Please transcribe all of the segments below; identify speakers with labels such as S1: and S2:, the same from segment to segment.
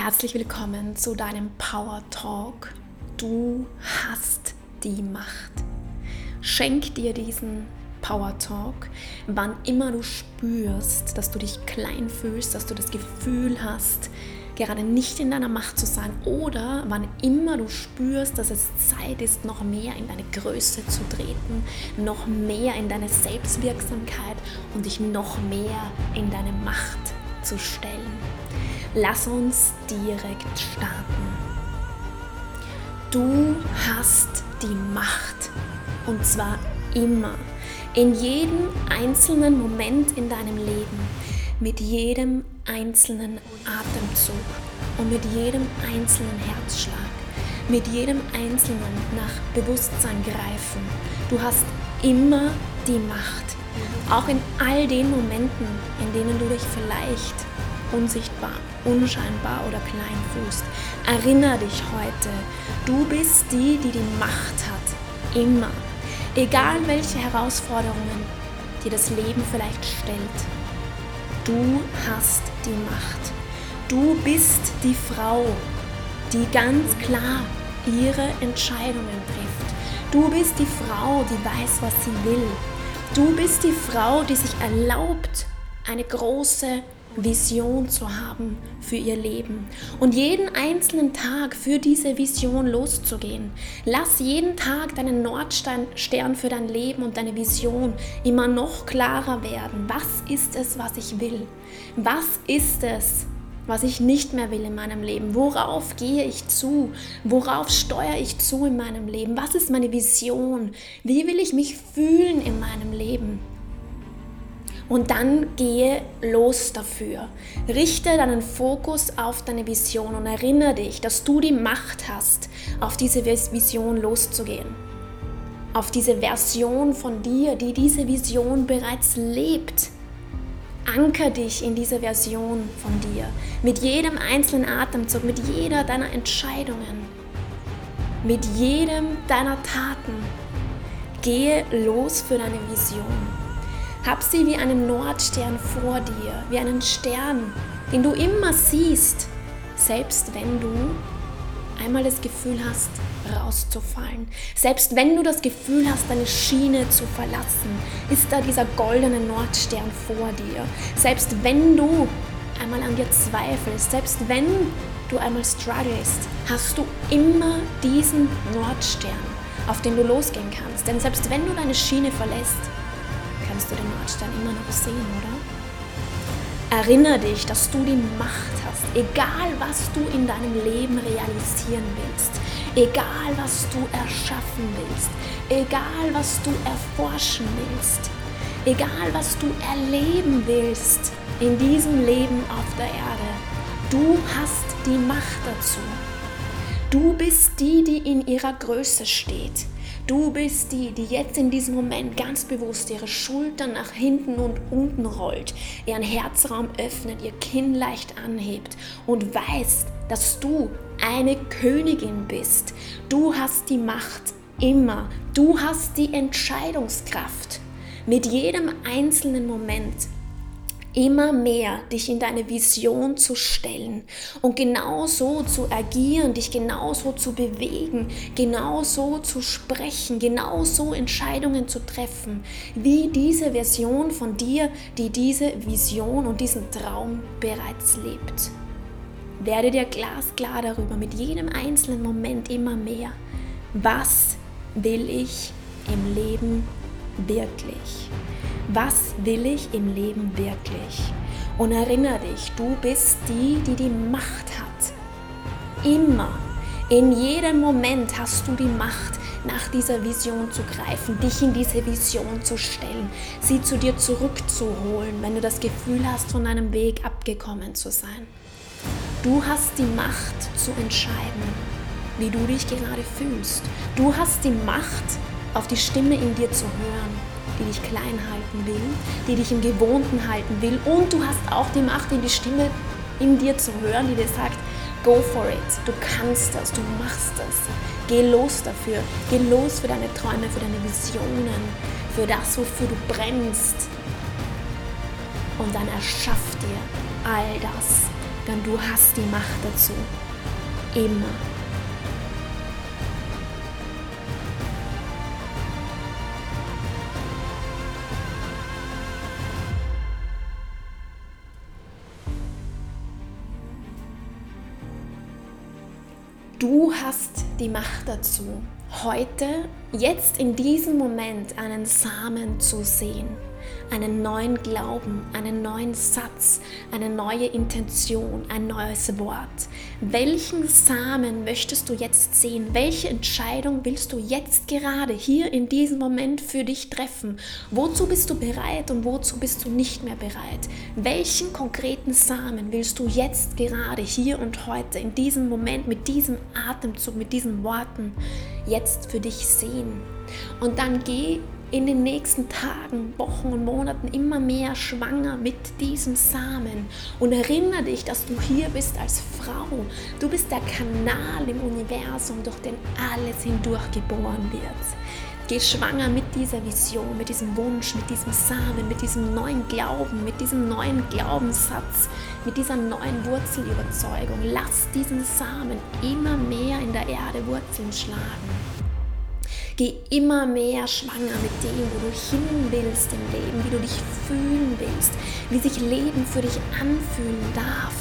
S1: Herzlich willkommen zu deinem Power Talk. Du hast die Macht. Schenk dir diesen Power Talk, wann immer du spürst, dass du dich klein fühlst, dass du das Gefühl hast, gerade nicht in deiner Macht zu sein oder wann immer du spürst, dass es Zeit ist, noch mehr in deine Größe zu treten, noch mehr in deine Selbstwirksamkeit und dich noch mehr in deine Macht zu stellen. Lass uns direkt starten. Du hast die Macht und zwar immer, in jedem einzelnen Moment in deinem Leben, mit jedem einzelnen Atemzug und mit jedem einzelnen Herzschlag, mit jedem einzelnen nach Bewusstsein greifen. Du hast immer die Macht, auch in all den Momenten, in denen du dich vielleicht unsichtbar, unscheinbar oder klein fühlst. Erinner dich heute, du bist die, die die Macht hat. Immer. Egal welche Herausforderungen dir das Leben vielleicht stellt. Du hast die Macht. Du bist die Frau, die ganz klar ihre Entscheidungen trifft. Du bist die Frau, die weiß, was sie will. Du bist die Frau, die sich erlaubt, eine große Vision zu haben für ihr Leben und jeden einzelnen Tag für diese Vision loszugehen. Lass jeden Tag deinen Nordstern für dein Leben und deine Vision immer noch klarer werden. Was ist es, was ich will? Was ist es, was ich nicht mehr will in meinem Leben? Worauf gehe ich zu? Worauf steuere ich zu in meinem Leben? Was ist meine Vision? Wie will ich mich fühlen in meinem Leben? Und dann gehe los dafür. Richte deinen Fokus auf deine Vision und erinnere dich, dass du die Macht hast, auf diese Vision loszugehen. Auf diese Version von dir, die diese Vision bereits lebt. Anker dich in diese Version von dir. Mit jedem einzelnen Atemzug, mit jeder deiner Entscheidungen, mit jedem deiner Taten. Gehe los für deine Vision. Hab sie wie einen Nordstern vor dir, wie einen Stern, den du immer siehst, selbst wenn du einmal das Gefühl hast, rauszufallen. Selbst wenn du das Gefühl hast, deine Schiene zu verlassen, ist da dieser goldene Nordstern vor dir. Selbst wenn du einmal an dir zweifelst, selbst wenn du einmal strugglest, hast du immer diesen Nordstern, auf den du losgehen kannst. Denn selbst wenn du deine Schiene verlässt, kannst du den Nordstern immer noch sehen, oder? Erinnere dich, dass du die Macht hast, egal was du in deinem Leben realisieren willst, egal was du erschaffen willst, egal was du erforschen willst, egal was du erleben willst in diesem Leben auf der Erde. Du hast die Macht dazu. Du bist die, die in ihrer Größe steht. Du bist die, die jetzt in diesem Moment ganz bewusst ihre Schultern nach hinten und unten rollt, ihren Herzraum öffnet, ihr Kinn leicht anhebt und weiß, dass du eine Königin bist. Du hast die Macht immer. Du hast die Entscheidungskraft. Mit jedem einzelnen Moment immer mehr dich in deine Vision zu stellen und genauso zu agieren, dich genauso zu bewegen, genauso zu sprechen, genauso Entscheidungen zu treffen, wie diese Version von dir, die diese Vision und diesen Traum bereits lebt. Werde dir glasklar darüber mit jedem einzelnen Moment immer mehr. Was will ich im Leben wirklich? Was will ich im Leben wirklich? Und erinnere dich, du bist die, die die Macht hat. Immer, in jedem Moment hast du die Macht, nach dieser Vision zu greifen, dich in diese Vision zu stellen, sie zu dir zurückzuholen, wenn du das Gefühl hast, von deinem Weg abgekommen zu sein. Du hast die Macht zu entscheiden, wie du dich gerade fühlst. Du hast die Macht, auf die Stimme in dir zu hören die dich klein halten will, die dich im Gewohnten halten will. Und du hast auch die Macht, in die Stimme in dir zu hören, die dir sagt, go for it, du kannst das, du machst das. Geh los dafür, geh los für deine Träume, für deine Visionen, für das, wofür du brennst. Und dann erschaff dir all das, denn du hast die Macht dazu. Immer. Du hast die Macht dazu, heute, jetzt in diesem Moment einen Samen zu sehen einen neuen Glauben, einen neuen Satz, eine neue Intention, ein neues Wort. Welchen Samen möchtest du jetzt sehen? Welche Entscheidung willst du jetzt gerade hier in diesem Moment für dich treffen? Wozu bist du bereit und wozu bist du nicht mehr bereit? Welchen konkreten Samen willst du jetzt gerade hier und heute in diesem Moment mit diesem Atemzug, mit diesen Worten jetzt für dich sehen? Und dann geh in den nächsten Tagen, Wochen und Monaten immer mehr schwanger mit diesem Samen. Und erinnere dich, dass du hier bist als Frau. Du bist der Kanal im Universum, durch den alles hindurch geboren wird. Geh schwanger mit dieser Vision, mit diesem Wunsch, mit diesem Samen, mit diesem neuen Glauben, mit diesem neuen Glaubenssatz, mit dieser neuen Wurzelüberzeugung. Lass diesen Samen immer mehr in der Erde Wurzeln schlagen. Geh immer mehr schwanger mit dem, wo du hin willst im Leben, wie du dich fühlen willst, wie sich Leben für dich anfühlen darf.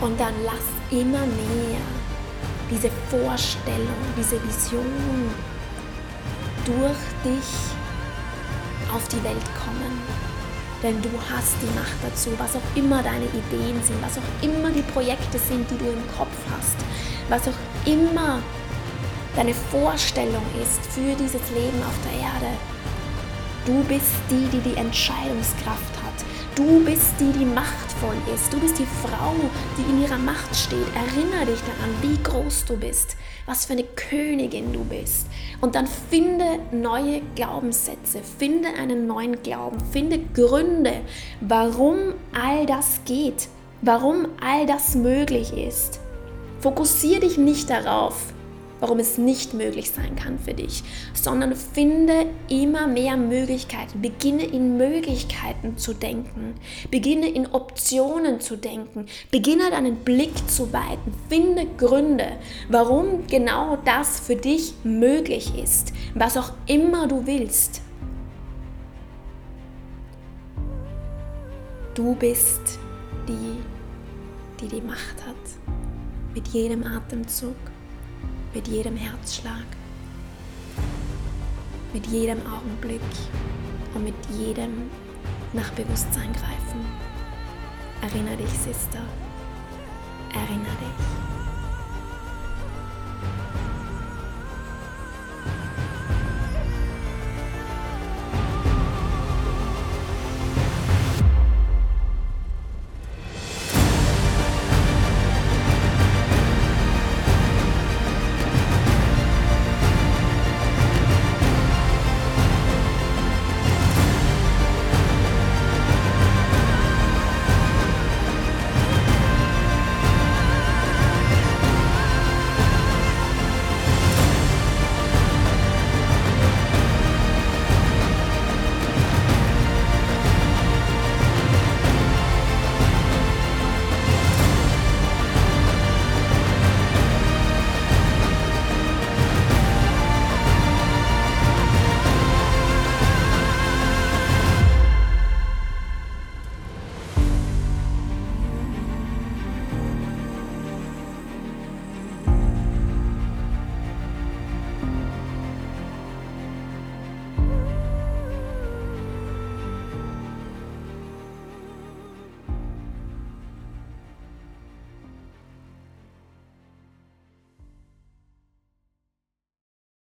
S1: Und dann lass immer mehr diese Vorstellung, diese Vision durch dich auf die Welt kommen. Denn du hast die Macht dazu, was auch immer deine Ideen sind, was auch immer die Projekte sind, die du im Kopf hast, was auch immer deine Vorstellung ist für dieses Leben auf der Erde. Du bist die, die die Entscheidungskraft hat. Du bist die, die machtvoll ist. Du bist die Frau, die in ihrer Macht steht. Erinnere dich daran, wie groß du bist, was für eine Königin du bist. Und dann finde neue Glaubenssätze, finde einen neuen Glauben, finde Gründe, warum all das geht, warum all das möglich ist. Fokussiere dich nicht darauf, warum es nicht möglich sein kann für dich, sondern finde immer mehr Möglichkeiten. Beginne in Möglichkeiten zu denken. Beginne in Optionen zu denken. Beginne deinen Blick zu weiten. Finde Gründe, warum genau das für dich möglich ist, was auch immer du willst. Du bist die, die die Macht hat. Mit jedem Atemzug mit jedem Herzschlag, mit jedem Augenblick und mit jedem nach Bewusstsein greifen. Erinnere dich, Sister. Erinnere dich.